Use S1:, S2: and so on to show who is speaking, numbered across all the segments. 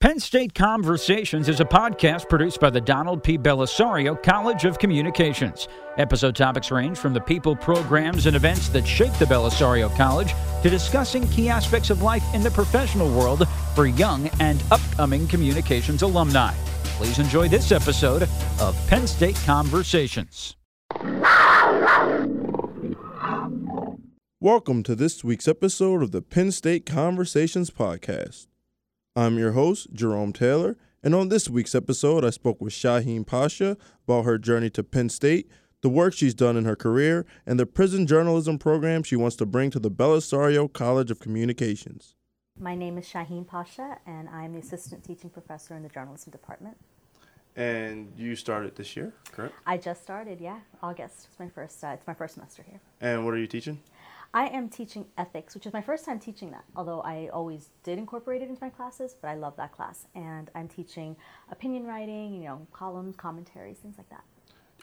S1: Penn State Conversations is a podcast produced by the Donald P. Bellisario College of Communications. Episode topics range from the people, programs, and events that shape the Bellisario College to discussing key aspects of life in the professional world for young and upcoming communications alumni. Please enjoy this episode of Penn State Conversations.
S2: Welcome to this week's episode of the Penn State Conversations podcast. I'm your host, Jerome Taylor, and on this week's episode, I spoke with Shaheen Pasha about her journey to Penn State, the work she's done in her career, and the prison journalism program she wants to bring to the Bellisario College of Communications.
S3: My name is Shaheen Pasha, and I'm the assistant teaching professor in the journalism department.
S2: And you started this year, correct?
S3: I just started, yeah. August. It's my first. Uh, it's my first semester here.
S2: And what are you teaching?
S3: I am teaching ethics, which is my first time teaching that, although I always did incorporate it into my classes, but I love that class. And I'm teaching opinion writing, you know, columns, commentaries, things like that.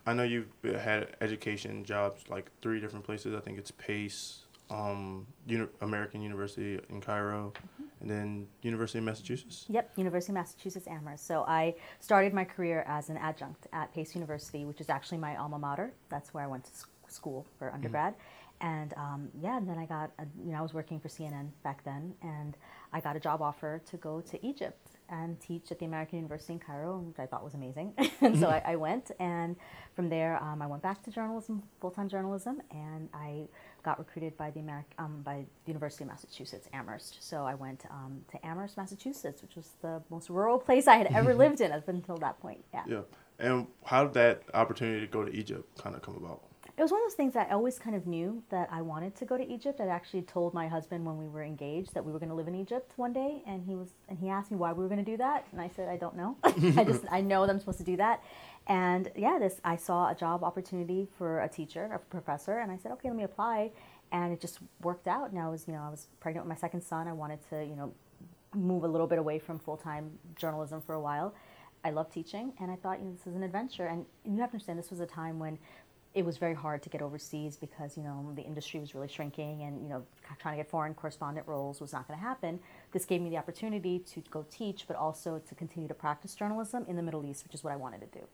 S2: I know you've had education jobs like three different places. I think it's Pace, um, Uni- American University in Cairo, mm-hmm. and then University of Massachusetts.
S3: Yep, University of Massachusetts Amherst. So I started my career as an adjunct at Pace University, which is actually my alma mater. That's where I went to school for undergrad. Mm-hmm and um, yeah, and then I got, a, you know, I was working for CNN back then, and I got a job offer to go to Egypt and teach at the American University in Cairo, which I thought was amazing. and so I, I, went, and from there, um, I went back to journalism, full-time journalism, and I got recruited by the Ameri- um, by the University of Massachusetts Amherst. So I went um, to Amherst, Massachusetts, which was the most rural place I had ever lived in up until that point. Yeah.
S2: Yeah. And how did that opportunity to go to Egypt kind of come about?
S3: It was one of those things I always kind of knew that I wanted to go to Egypt. I actually told my husband when we were engaged that we were going to live in Egypt one day, and he was and he asked me why we were going to do that, and I said I don't know. I just I know that I'm supposed to do that, and yeah, this I saw a job opportunity for a teacher, a professor, and I said okay, let me apply, and it just worked out. And I was you know I was pregnant with my second son. I wanted to you know move a little bit away from full time journalism for a while. I love teaching, and I thought, you know, this is an adventure. And you have to understand, this was a time when it was very hard to get overseas because you know the industry was really shrinking and you know trying to get foreign correspondent roles was not going to happen. This gave me the opportunity to go teach but also to continue to practice journalism in the middle east which is what i wanted to do.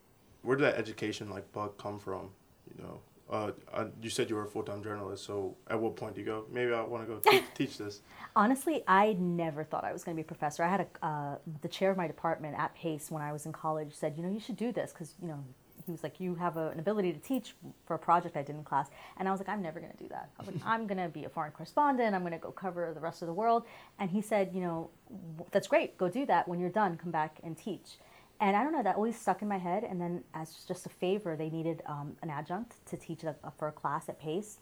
S2: Where did that education like bug come from you know? Uh, uh, you said you were a full-time journalist so at what point do you go maybe i want to go teach, teach this?
S3: Honestly i never thought i was going to be a professor. I had a, uh, the chair of my department at pace when i was in college said you know you should do this because you know he was like, "You have a, an ability to teach for a project I did in class," and I was like, "I'm never going to do that. I was like, I'm going to be a foreign correspondent. I'm going to go cover the rest of the world." And he said, "You know, that's great. Go do that. When you're done, come back and teach." And I don't know, that always stuck in my head. And then, as just a favor, they needed um, an adjunct to teach a, for a class at Pace.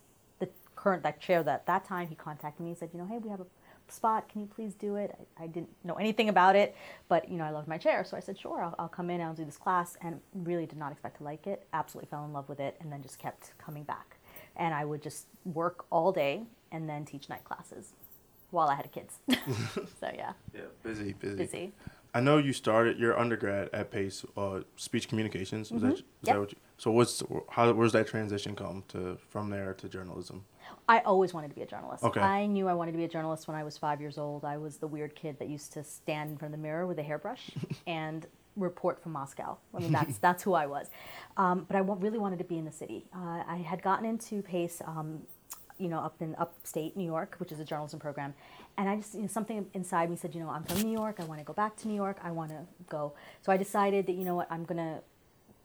S3: The current that chair that that time he contacted me and said, "You know, hey, we have a spot. Can you please do it? I, I, didn't know anything about it, but you know, I loved my chair. So I said, sure, I'll, I'll come in, I'll do this class. And really did not expect to like it. Absolutely fell in love with it and then just kept coming back. And I would just work all day and then teach night classes while I had kids. so yeah.
S2: Yeah, busy, busy.
S3: Busy.
S2: I know you started your undergrad at Pace, uh, speech communications.
S3: mm-hmm. that,
S2: is yep. that what you, so what's how where's that transition come to from there to journalism?
S3: I always wanted to be a journalist.
S2: Okay.
S3: I knew I wanted to be a journalist when I was five years old. I was the weird kid that used to stand in front of the mirror with a hairbrush and report from Moscow. I mean, that's that's who I was. Um, but I w- really wanted to be in the city. Uh, I had gotten into Pace, um, you know, up in upstate New York, which is a journalism program, and I just you know something inside me said, you know, I'm from New York. I want to go back to New York. I want to go. So I decided that you know what, I'm gonna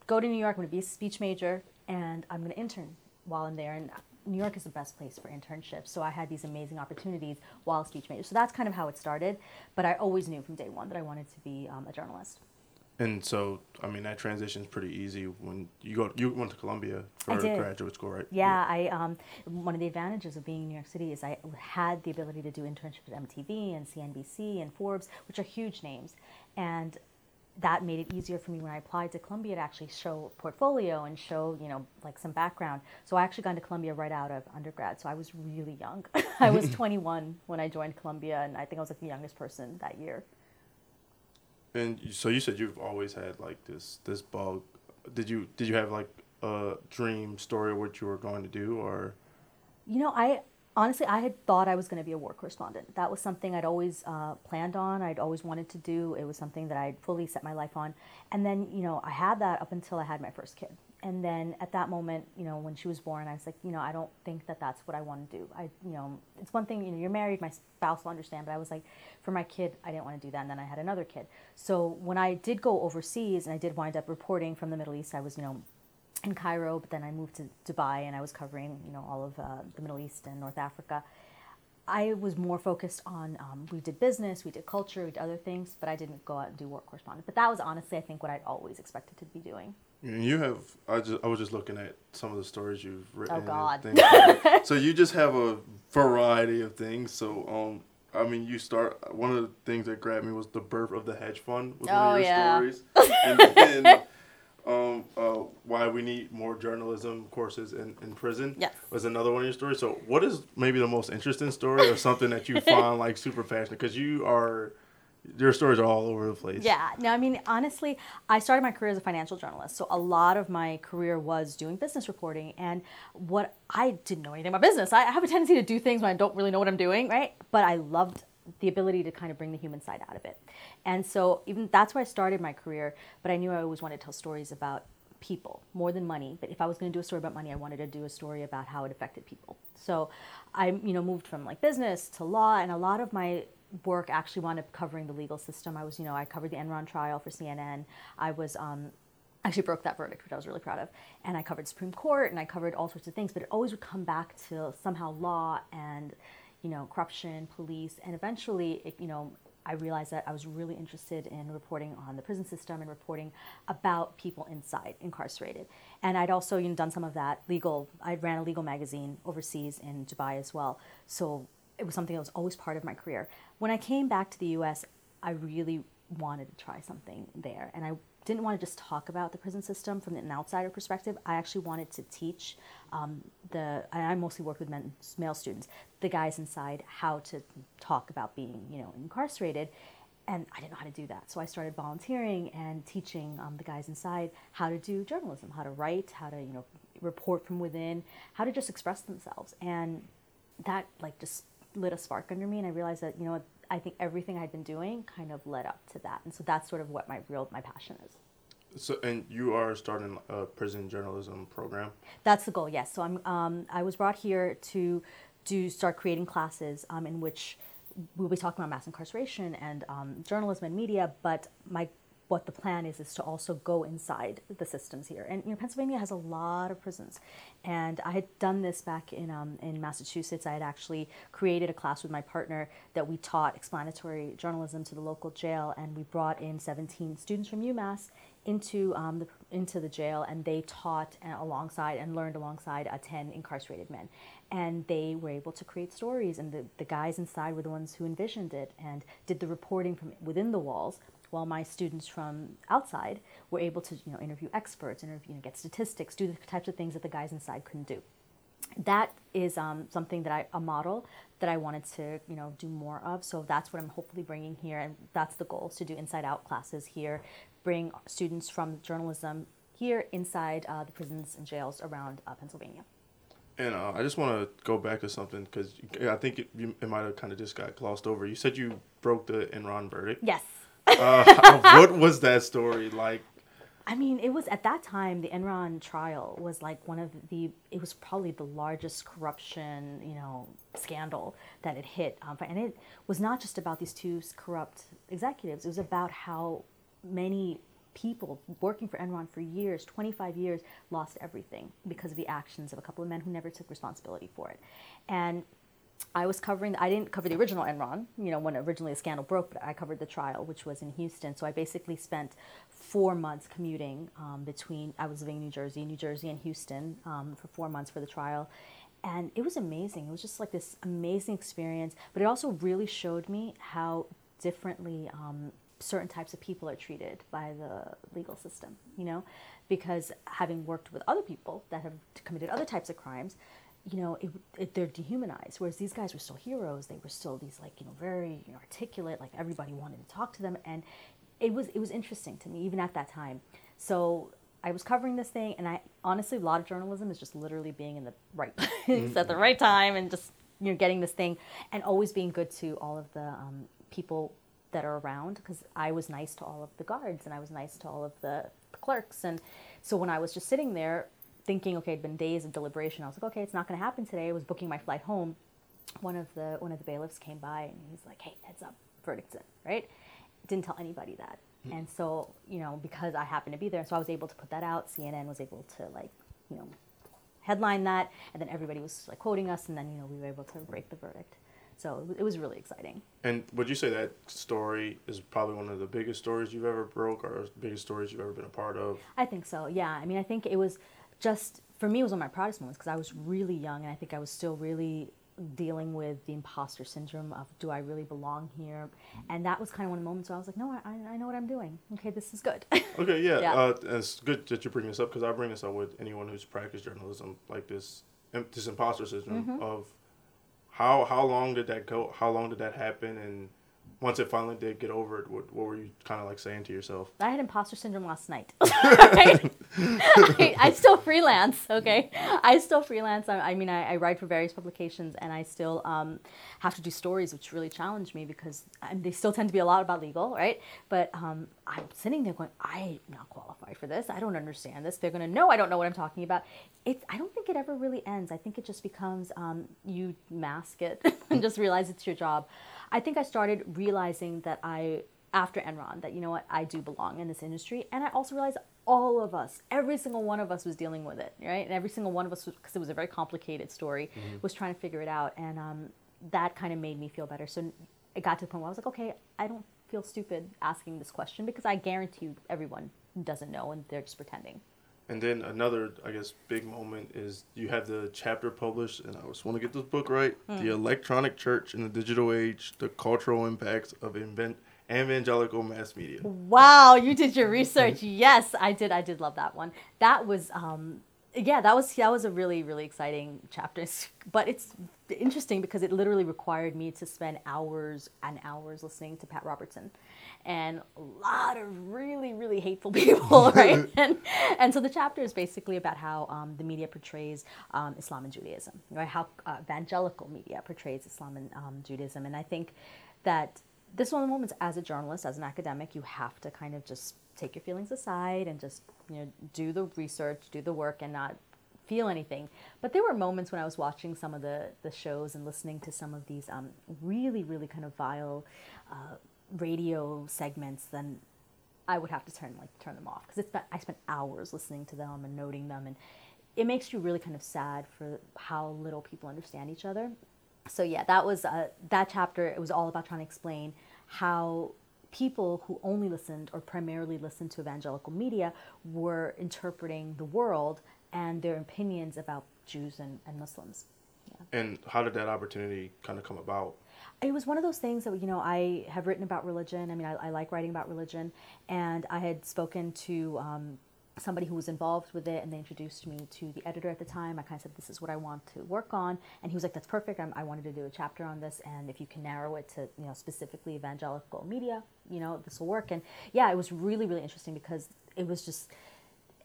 S3: go to New York. I'm gonna be a speech major, and I'm gonna intern while I'm there. And New York is the best place for internships. So I had these amazing opportunities while a speech major. So that's kind of how it started. But I always knew from day one that I wanted to be um, a journalist.
S2: And so, I mean, that transition is pretty easy when you go. You went to Columbia for graduate school, right?
S3: Yeah, yeah, I. Um, one of the advantages of being in New York City is I had the ability to do internships at MTV and CNBC and Forbes, which are huge names, and that made it easier for me when I applied to Columbia to actually show portfolio and show, you know, like some background. So I actually got into Columbia right out of undergrad. So I was really young. I was 21 when I joined Columbia, and I think I was like the youngest person that year.
S2: And so you said you've always had like this this bug. Did you did you have like a dream story of what you were going to do, or?
S3: You know, I honestly, I had thought I was going to be a war correspondent. That was something I'd always uh, planned on. I'd always wanted to do. It was something that I'd fully set my life on. And then, you know, I had that up until I had my first kid. And then at that moment, you know, when she was born, I was like, you know, I don't think that that's what I want to do. I, you know, it's one thing, you know, you're married, my spouse will understand, but I was like, for my kid, I didn't want to do that. And then I had another kid. So when I did go overseas and I did wind up reporting from the Middle East, I was, you know, in Cairo, but then I moved to Dubai and I was covering, you know, all of uh, the Middle East and North Africa. I was more focused on, um, we did business, we did culture, we did other things, but I didn't go out and do war correspondent. But that was honestly, I think, what I'd always expected to be doing.
S2: You have. I just. I was just looking at some of the stories you've written.
S3: Oh God.
S2: so you just have a variety of things. So um, I mean, you start. One of the things that grabbed me was the birth of the hedge fund. Was
S3: oh
S2: one of your
S3: yeah.
S2: Stories. and then, um, uh, why we need more journalism courses in, in prison.
S3: Yes.
S2: Was another one of your stories. So what is maybe the most interesting story or something that you find like super passionate because you are your stories are all over the place.
S3: Yeah. No, I mean, honestly, I started my career as a financial journalist. So a lot of my career was doing business reporting. And what I didn't know anything about business. I have a tendency to do things when I don't really know what I'm doing, right? But I loved the ability to kind of bring the human side out of it. And so even that's where I started my career. But I knew I always wanted to tell stories about people more than money. But if I was going to do a story about money, I wanted to do a story about how it affected people. So I, you know, moved from like business to law, and a lot of my work actually wound up covering the legal system. I was, you know, I covered the Enron trial for CNN. I was um, actually broke that verdict, which I was really proud of. And I covered Supreme Court and I covered all sorts of things, but it always would come back to somehow law and, you know, corruption, police, and eventually, it, you know, I realized that I was really interested in reporting on the prison system and reporting about people inside incarcerated. And I'd also you know, done some of that legal. I ran a legal magazine overseas in Dubai as well. So it was something that was always part of my career. When I came back to the US, I really wanted to try something there. And I didn't want to just talk about the prison system from an outsider perspective. I actually wanted to teach um, the, I mostly work with men, male students, the guys inside how to talk about being, you know, incarcerated. And I didn't know how to do that. So I started volunteering and teaching um, the guys inside how to do journalism, how to write, how to, you know, report from within, how to just express themselves. And that like just lit a spark under me and I realized that, you know, I think everything I'd been doing kind of led up to that. And so that's sort of what my real, my passion is.
S2: So, and you are starting a prison journalism program?
S3: That's the goal, yes. So I'm, um, I was brought here to, do start creating classes um, in which we'll be talking about mass incarceration and um, journalism and media, but my what the plan is is to also go inside the systems here. And you know, Pennsylvania has a lot of prisons, and I had done this back in um, in Massachusetts. I had actually created a class with my partner that we taught explanatory journalism to the local jail, and we brought in 17 students from UMass into um, the into the jail, and they taught uh, alongside and learned alongside uh, 10 incarcerated men, and they were able to create stories, and the, the guys inside were the ones who envisioned it and did the reporting from within the walls while my students from outside were able to you know, interview experts, interview, you know, get statistics, do the types of things that the guys inside couldn't do. That is um, something that I, a model that I wanted to, you know, do more of. So that's what I'm hopefully bringing here, and that's the goal: is to do inside out classes here, bring students from journalism here inside uh, the prisons and jails around uh, Pennsylvania.
S2: And uh, I just want to go back to something because I think it, it might have kind of just got glossed over. You said you broke the Enron verdict.
S3: Yes.
S2: Uh, what was that story like?
S3: I mean, it was at that time the Enron trial was like one of the. It was probably the largest corruption, you know, scandal that it hit, um, and it was not just about these two corrupt executives. It was about how many people working for Enron for years, 25 years, lost everything because of the actions of a couple of men who never took responsibility for it, and I was covering, I didn't cover the original Enron, you know, when originally the scandal broke, but I covered the trial, which was in Houston. So I basically spent four months commuting um, between, I was living in New Jersey, New Jersey and Houston um, for four months for the trial. And it was amazing. It was just like this amazing experience, but it also really showed me how differently um, certain types of people are treated by the legal system, you know, because having worked with other people that have committed other types of crimes, you know, it, it, they're dehumanized. Whereas these guys were still heroes. They were still these like you know very you know, articulate. Like everybody wanted to talk to them, and it was it was interesting to me even at that time. So I was covering this thing, and I honestly a lot of journalism is just literally being in the right place mm-hmm. at the right time and just you know getting this thing and always being good to all of the um, people that are around because I was nice to all of the guards and I was nice to all of the clerks and so when I was just sitting there thinking okay it'd been days of deliberation I was like okay it's not going to happen today I was booking my flight home one of the one of the bailiffs came by and he's like hey heads up verdict's in right didn't tell anybody that hmm. and so you know because I happened to be there so I was able to put that out CNN was able to like you know headline that, and then everybody was like quoting us, and then you know we were able to break the verdict. So it was, it was really exciting.
S2: And would you say that story is probably one of the biggest stories you've ever broke, or biggest stories you've ever been a part of?
S3: I think so. Yeah. I mean, I think it was just for me. It was one of my proudest moments because I was really young, and I think I was still really dealing with the imposter syndrome of do I really belong here? And that was kind of one of the moments where I was like, no, I, I know what I'm doing. Okay, this is good.
S2: okay, yeah. yeah. Uh, it's good that you bring this up because I bring this up with anyone who's practiced journalism, like this this imposter syndrome mm-hmm. of how how long did that go? How long did that happen? And once it finally did get over it, what, what were you kind of like saying to yourself?
S3: I had imposter syndrome last night. I, I, still freelance, okay? I still freelance. I, I mean, I, write for various publications and I still um, have to do stories, which really challenge me because they still tend to be a lot about legal, right? But um, I'm sitting there going, I'm not qualified for this. I don't understand this. They're going to know I don't know what I'm talking about. It, I don't think it ever really ends. I think it just becomes um, you mask it and just realize it's your job. I think I started realizing that I, after Enron, that you know what, I do belong in this industry. And I also realized all of us, every single one of us was dealing with it, right? And every single one of us, because it was a very complicated story, mm-hmm. was trying to figure it out. And um, that kind of made me feel better. So it got to the point where I was like, okay, I don't feel stupid asking this question because I guarantee you everyone doesn't know and they're just pretending.
S2: And then another, I guess, big moment is you have the chapter published, and I just want to get this book right: mm. "The Electronic Church in the Digital Age: The Cultural Impacts of Invent Evangelical Mass Media."
S3: Wow, you did your research. yes, I did. I did love that one. That was um, yeah, that was that was a really really exciting chapter. But it's interesting because it literally required me to spend hours and hours listening to Pat Robertson, and a lot of really really hateful people, right? and and so the chapter is basically about how um, the media portrays um, Islam and Judaism, right? How uh, evangelical media portrays Islam and um, Judaism, and I think that this one of the moments as a journalist, as an academic, you have to kind of just take your feelings aside and just you know do the research, do the work, and not feel anything. But there were moments when I was watching some of the the shows and listening to some of these um, really really kind of vile uh, radio segments. Then I would have to turn like turn them off because it's been, I spent hours listening to them and noting them and it makes you really kind of sad for how little people understand each other. So yeah, that was uh, that chapter. It was all about trying to explain how people who only listened or primarily listened to evangelical media were interpreting the world and their opinions about Jews and, and Muslims.
S2: Yeah. And how did that opportunity kind of come about?
S3: It was one of those things that, you know, I have written about religion. I mean, I, I like writing about religion. And I had spoken to um, somebody who was involved with it and they introduced me to the editor at the time i kind of said this is what i want to work on and he was like that's perfect I'm, i wanted to do a chapter on this and if you can narrow it to you know specifically evangelical media you know this will work and yeah it was really really interesting because it was just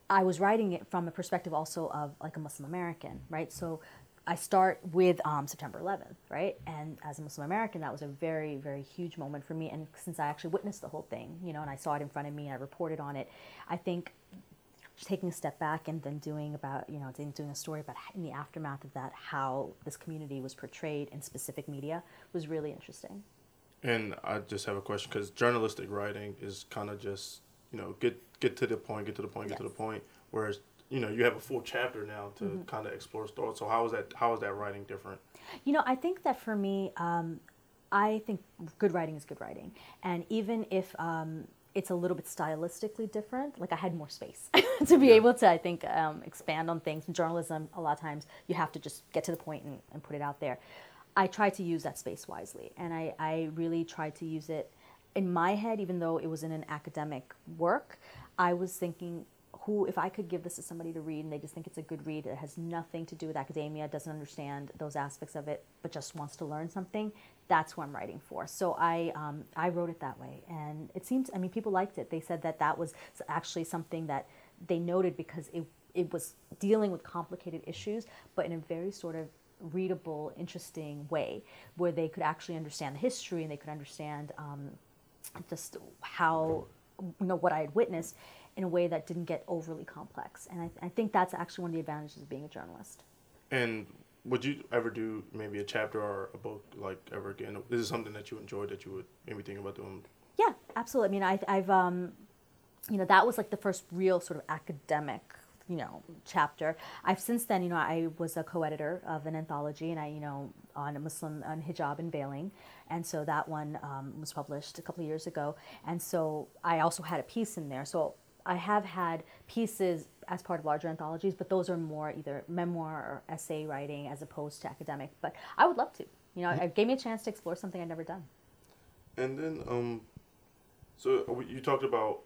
S3: i was writing it from a perspective also of like a muslim american right so I start with um, September 11th, right? And as a Muslim American, that was a very, very huge moment for me. And since I actually witnessed the whole thing, you know, and I saw it in front of me and I reported on it, I think taking a step back and then doing about you know doing a story about in the aftermath of that how this community was portrayed in specific media was really interesting
S2: and i just have a question because journalistic writing is kind of just you know get get to the point get to the point yes. get to the point whereas you know you have a full chapter now to mm-hmm. kind of explore stories so how is that how is that writing different
S3: you know i think that for me um, i think good writing is good writing and even if um, it's a little bit stylistically different. Like I had more space to be yeah. able to, I think, um, expand on things. In journalism, a lot of times you have to just get to the point and, and put it out there. I try to use that space wisely, and I, I really tried to use it in my head, even though it was in an academic work. I was thinking, who, if I could give this to somebody to read and they just think it's a good read, it has nothing to do with academia, doesn't understand those aspects of it, but just wants to learn something, that's who I'm writing for. So I um, I wrote it that way, and it seems I mean people liked it. They said that that was actually something that they noted because it it was dealing with complicated issues, but in a very sort of readable, interesting way where they could actually understand the history and they could understand um, just how you know what I had witnessed in a way that didn't get overly complex. And I, I think that's actually one of the advantages of being a journalist.
S2: And would you ever do maybe a chapter or a book like ever again? Is it something that you enjoyed that you would maybe think about doing?
S3: Yeah, absolutely. I mean, I, I've um, you know, that was like the first real sort of academic you know chapter i've since then you know i was a co-editor of an anthology and i you know on a muslim on hijab and veiling and so that one um, was published a couple of years ago and so i also had a piece in there so i have had pieces as part of larger anthologies but those are more either memoir or essay writing as opposed to academic but i would love to you know it gave me a chance to explore something i'd never done
S2: and then um so you talked about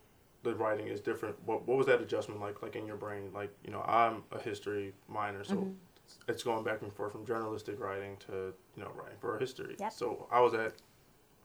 S2: the writing is different. What what was that adjustment like? Like in your brain, like you know, I'm a history minor, so mm-hmm. it's going back and forth from journalistic writing to you know writing for history. Yep. So how was that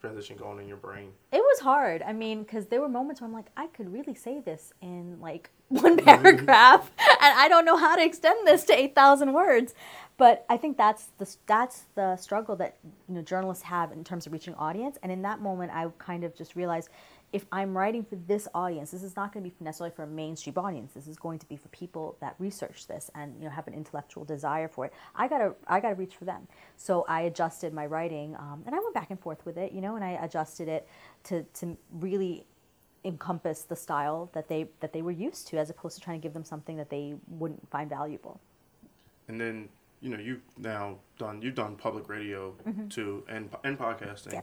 S2: transition going in your brain?
S3: It was hard. I mean, because there were moments where I'm like, I could really say this in like one mm-hmm. paragraph, and I don't know how to extend this to eight thousand words. But I think that's the that's the struggle that you know journalists have in terms of reaching audience. And in that moment, I kind of just realized if I'm writing for this audience, this is not going to be necessarily for a mainstream audience. This is going to be for people that research this and you know have an intellectual desire for it. I gotta I gotta reach for them. So I adjusted my writing, um, and I went back and forth with it, you know, and I adjusted it to to really encompass the style that they that they were used to, as opposed to trying to give them something that they wouldn't find valuable.
S2: And then you know you've now done you've done public radio mm-hmm. too and and podcasting. Yeah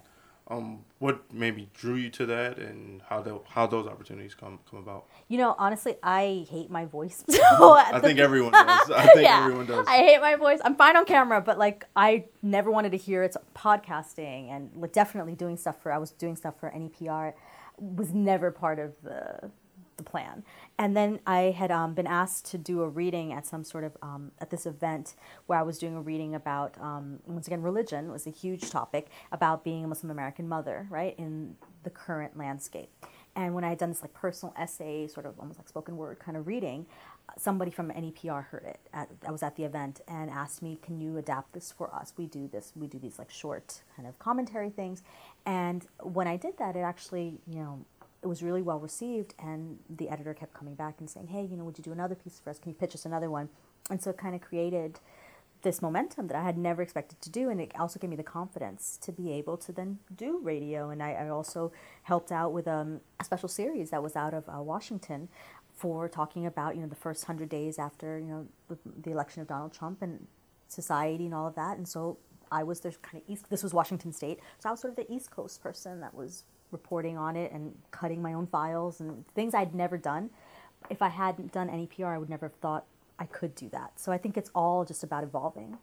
S2: um, what maybe drew you to that, and how the, how those opportunities come come about?
S3: You know, honestly, I hate my voice. so
S2: I think everyone does. I think yeah, everyone does.
S3: I hate my voice. I'm fine on camera, but like I never wanted to hear it's podcasting and like, definitely doing stuff for. I was doing stuff for NEPR, was never part of the the plan. And then I had um, been asked to do a reading at some sort of um, at this event where I was doing a reading about um, once again religion was a huge topic about being a Muslim American mother, right, in the current landscape. And when I had done this like personal essay, sort of almost like spoken word kind of reading, somebody from NEPR heard it. I was at the event and asked me, "Can you adapt this for us? We do this. We do these like short kind of commentary things." And when I did that, it actually, you know, it was really well received, and the editor kept coming back and saying, "Hey, you know, would you do another piece for us? Can you pitch us another one?" And so it kind of created this momentum that I had never expected to do, and it also gave me the confidence to be able to then do radio. And I, I also helped out with um, a special series that was out of uh, Washington for talking about you know the first hundred days after you know the, the election of Donald Trump and society and all of that. And so I was the kind of east. This was Washington State, so I was sort of the East Coast person that was reporting on it and cutting my own files and things I'd never done. If I hadn't done NEPR, I would never have thought I could do that. So I think it's all just about evolving.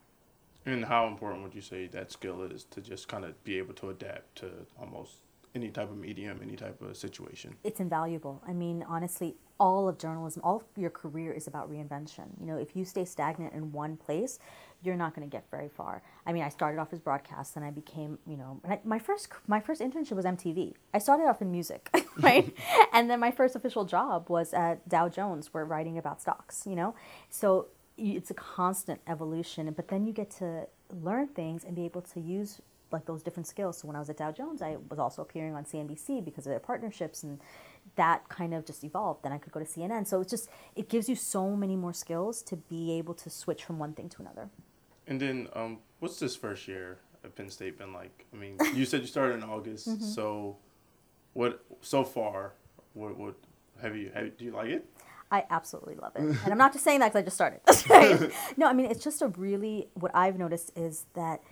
S2: And how important would you say that skill is to just kind of be able to adapt to almost any type of medium, any type of situation?
S3: It's invaluable. I mean, honestly, all of journalism, all of your career is about reinvention. You know, if you stay stagnant in one place, you're not going to get very far. I mean, I started off as broadcast, and I became, you know, my first my first internship was MTV. I started off in music, right, and then my first official job was at Dow Jones, where writing about stocks. You know, so it's a constant evolution. But then you get to learn things and be able to use like those different skills. So when I was at Dow Jones, I was also appearing on CNBC because of their partnerships and that kind of just evolved. Then I could go to CNN. So it's just it gives you so many more skills to be able to switch from one thing to another.
S2: And then, um, what's this first year at Penn State been like? I mean, you said you started in August, mm-hmm. so what so far? What what have you? Have, do you like it?
S3: I absolutely love it, and I'm not just saying that because I just started. no, I mean it's just a really what I've noticed is that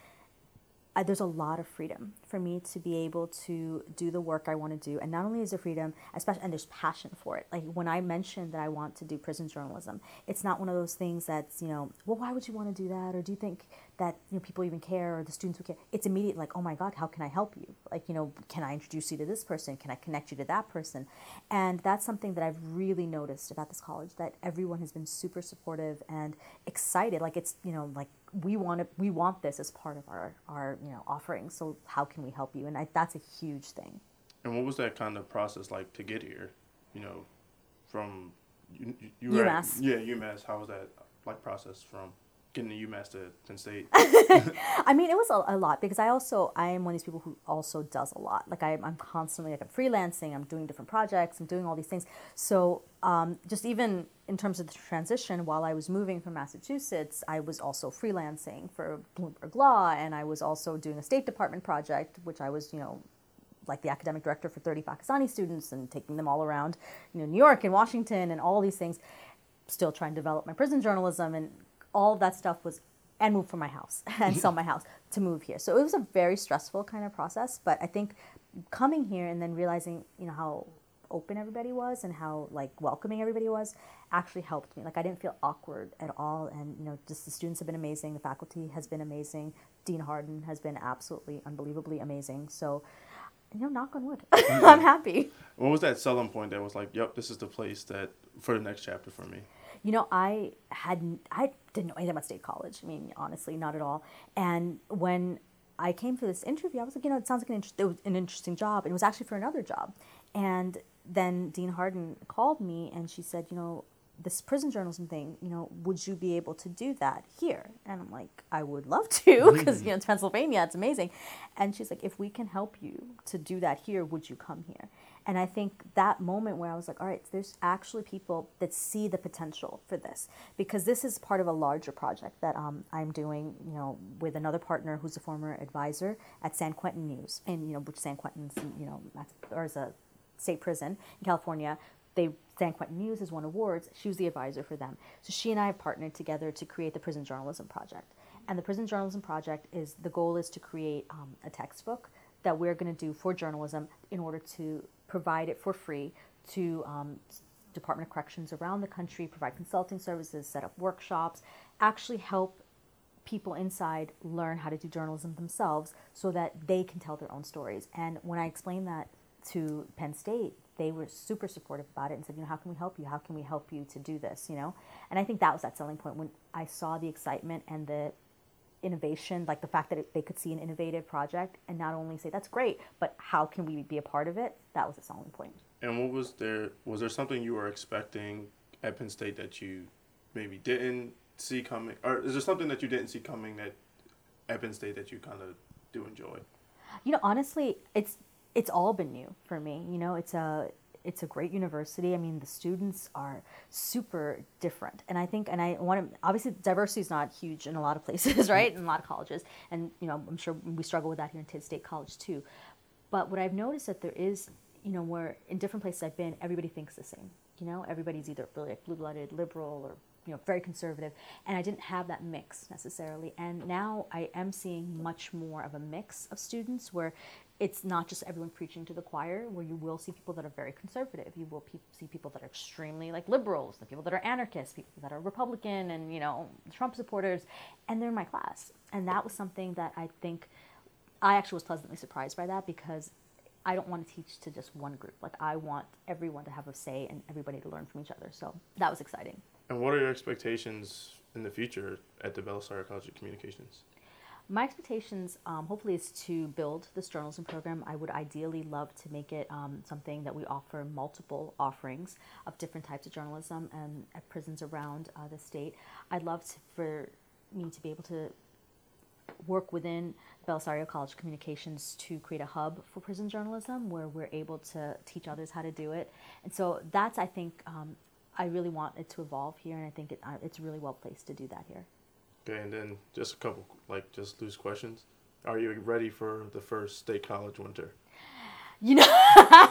S3: There's a lot of freedom for me to be able to do the work I want to do. And not only is there freedom, especially, and there's passion for it. Like when I mentioned that I want to do prison journalism, it's not one of those things that's, you know, well, why would you want to do that? Or do you think that, you know, people even care or the students would care? It's immediate, like, oh my God, how can I help you? Like, you know, can I introduce you to this person? Can I connect you to that person? And that's something that I've really noticed about this college that everyone has been super supportive and excited. Like it's, you know, like we want to, we want this as part of our, our you know offering. So how can we help you? And I, that's a huge thing.
S2: And what was that kind of process like to get here? You know, from you,
S3: you UMass.
S2: At, yeah, UMass. How was that like process from? Getting to UMass to Penn State?
S3: I mean, it was a, a, lot because I also I am one of these people who also does a lot. Like I, am constantly like I'm freelancing, I'm doing different projects, I'm doing all these things. So um, just even in terms of the transition, while I was moving from Massachusetts, I was also freelancing for Bloomberg Law, and I was also doing a State Department project, which I was you know like the academic director for 30 Pakistani students and taking them all around, you know, New York and Washington and all these things. Still trying to develop my prison journalism and all that stuff was and move from my house and sell my house to move here. So it was a very stressful kind of process, but I think coming here and then realizing, you know, how open everybody was and how like welcoming everybody was actually helped me. Like I didn't feel awkward at all and you know, just the students have been amazing, the faculty has been amazing. Dean Hardin has been absolutely unbelievably amazing. So you know, knock on wood. I'm happy.
S2: What was that selling point that was like, yep, this is the place that for the next chapter for me?
S3: You know, I hadn't, I didn't know anything about state college. I mean, honestly, not at all. And when I came for this interview, I was like, you know, it sounds like an, inter- an interesting job. And it was actually for another job. And then Dean Hardin called me and she said, you know, this prison journalism thing, you know, would you be able to do that here? And I'm like, I would love to, because, you know, it's Pennsylvania, it's amazing. And she's like, if we can help you to do that here, would you come here? And I think that moment where I was like, all right, there's actually people that see the potential for this because this is part of a larger project that um, I'm doing, you know, with another partner who's a former advisor at San Quentin News, and you know, which San Quentin's, you know, or is a state prison in California. They San Quentin News has won awards. She was the advisor for them. So she and I have partnered together to create the Prison Journalism Project. And the Prison Journalism Project is the goal is to create um, a textbook that we're going to do for journalism in order to provide it for free to um, Department of Corrections around the country, provide consulting services, set up workshops, actually help people inside learn how to do journalism themselves so that they can tell their own stories. And when I explained that to Penn State, they were super supportive about it and said, you know, how can we help you? How can we help you to do this? You know, and I think that was that selling point when I saw the excitement and the innovation, like the fact that it, they could see an innovative project and not only say that's great, but how can we be a part of it? That was a selling point.
S2: And what was there? Was there something you were expecting at Penn State that you maybe didn't see coming, or is there something that you didn't see coming that at Penn State that you kind of do enjoy?
S3: You know, honestly, it's it's all been new for me. You know, it's a it's a great university. I mean, the students are super different, and I think, and I want to obviously diversity is not huge in a lot of places, right? In a lot of colleges, and you know, I'm sure we struggle with that here in Pitt State College too. But what I've noticed that there is, you know, where in different places I've been, everybody thinks the same. You know, everybody's either really like blue-blooded liberal or you know very conservative and i didn't have that mix necessarily and now i am seeing much more of a mix of students where it's not just everyone preaching to the choir where you will see people that are very conservative. You will pe- see people that are extremely like liberals the people that are anarchists people that are republican and you know trump supporters and they're in my class. And that was something that i think i actually was pleasantly surprised by that because i don't want to teach to just one group. Like i want everyone to have a say and everybody to learn from each other. So that was exciting.
S2: And what are your expectations in the future at the Bellisario College of Communications
S3: my expectations, um, hopefully, is to build this journalism program. I would ideally love to make it um, something that we offer multiple offerings of different types of journalism and at prisons around uh, the state. I'd love to, for me to be able to work within Bellisario College Communications to create a hub for prison journalism where we're able to teach others how to do it. And so that's, I think, um, I really want it to evolve here, and I think it, uh, it's really well placed to do that here.
S2: Okay, and then just a couple like just loose questions. Are you ready for the first state college winter?
S3: You know,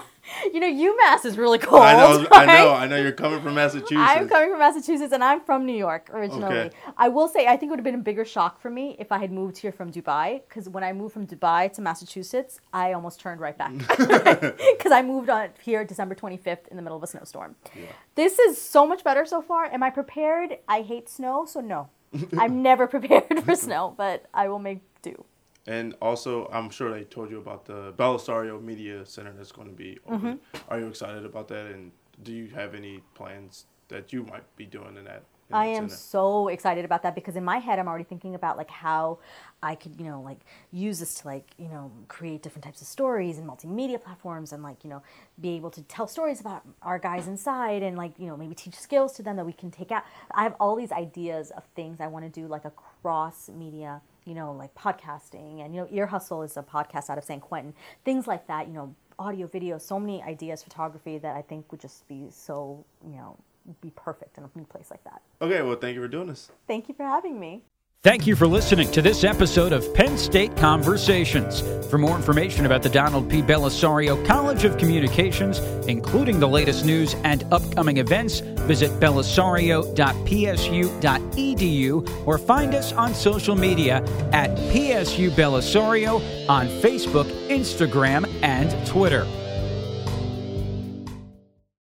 S3: you know, UMass is really cold.
S2: I know, right? I know, I know. You're coming from Massachusetts.
S3: I'm coming from Massachusetts, and I'm from New York originally. Okay. I will say, I think it would have been a bigger shock for me if I had moved here from Dubai, because when I moved from Dubai to Massachusetts, I almost turned right back, because I moved on here December 25th in the middle of a snowstorm. Yeah. This is so much better so far. Am I prepared? I hate snow, so no. I'm never prepared for snow, but I will make do.
S2: And also, I'm sure they told you about the Bellisario Media Center that's going to be open. Mm-hmm. Are you excited about that? And do you have any plans that you might be doing in that
S3: I am so excited about that because in my head I'm already thinking about like how I could, you know, like use this to like, you know, create different types of stories and multimedia platforms and like, you know, be able to tell stories about our guys inside and like, you know, maybe teach skills to them that we can take out. I have all these ideas of things I want to do like across media, you know, like podcasting and you know, Ear Hustle is a podcast out of San Quentin. Things like that, you know, audio, video, so many ideas, photography that I think would just be so, you know, be perfect in a new place like that.
S2: Okay, well, thank you for doing this.
S3: Thank you for having me.
S1: Thank you for listening to this episode of Penn State Conversations. For more information about the Donald P. Bellisario College of Communications, including the latest news and upcoming events, visit bellisario.psu.edu or find us on social media at PSU Bellisario on Facebook, Instagram, and Twitter.